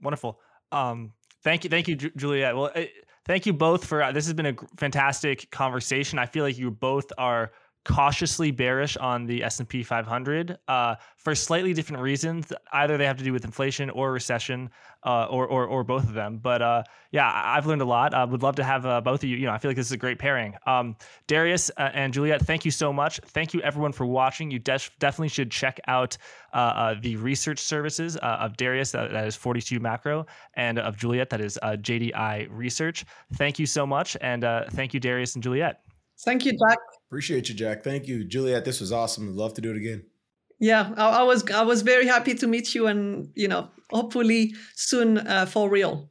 Wonderful. Um, thank you, thank you, Juliette. Well, uh, thank you both for this has been a fantastic conversation. I feel like you both are cautiously bearish on the S&P 500 uh, for slightly different reasons. Either they have to do with inflation or recession, uh, or, or, or both of them. But uh, yeah, I've learned a lot. I uh, would love to have uh, both of you. You know, I feel like this is a great pairing. Um, Darius uh, and Juliette, thank you so much. Thank you everyone for watching. You de- definitely should check out the research services of Darius, that is 42 Macro, and of Juliette, that is JDI Research. Thank you so much, and thank you, Darius and Juliette. Thank you, Jack. Appreciate you, Jack. Thank you, Juliette. This was awesome. I'd love to do it again. Yeah, I, I was I was very happy to meet you, and you know, hopefully soon uh, for real.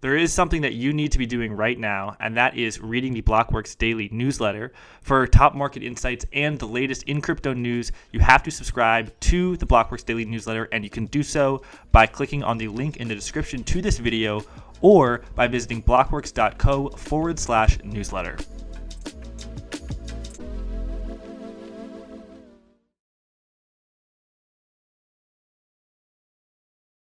There is something that you need to be doing right now, and that is reading the Blockworks daily newsletter. For top market insights and the latest in crypto news, you have to subscribe to the Blockworks daily newsletter, and you can do so by clicking on the link in the description to this video or by visiting blockworks.co forward slash newsletter.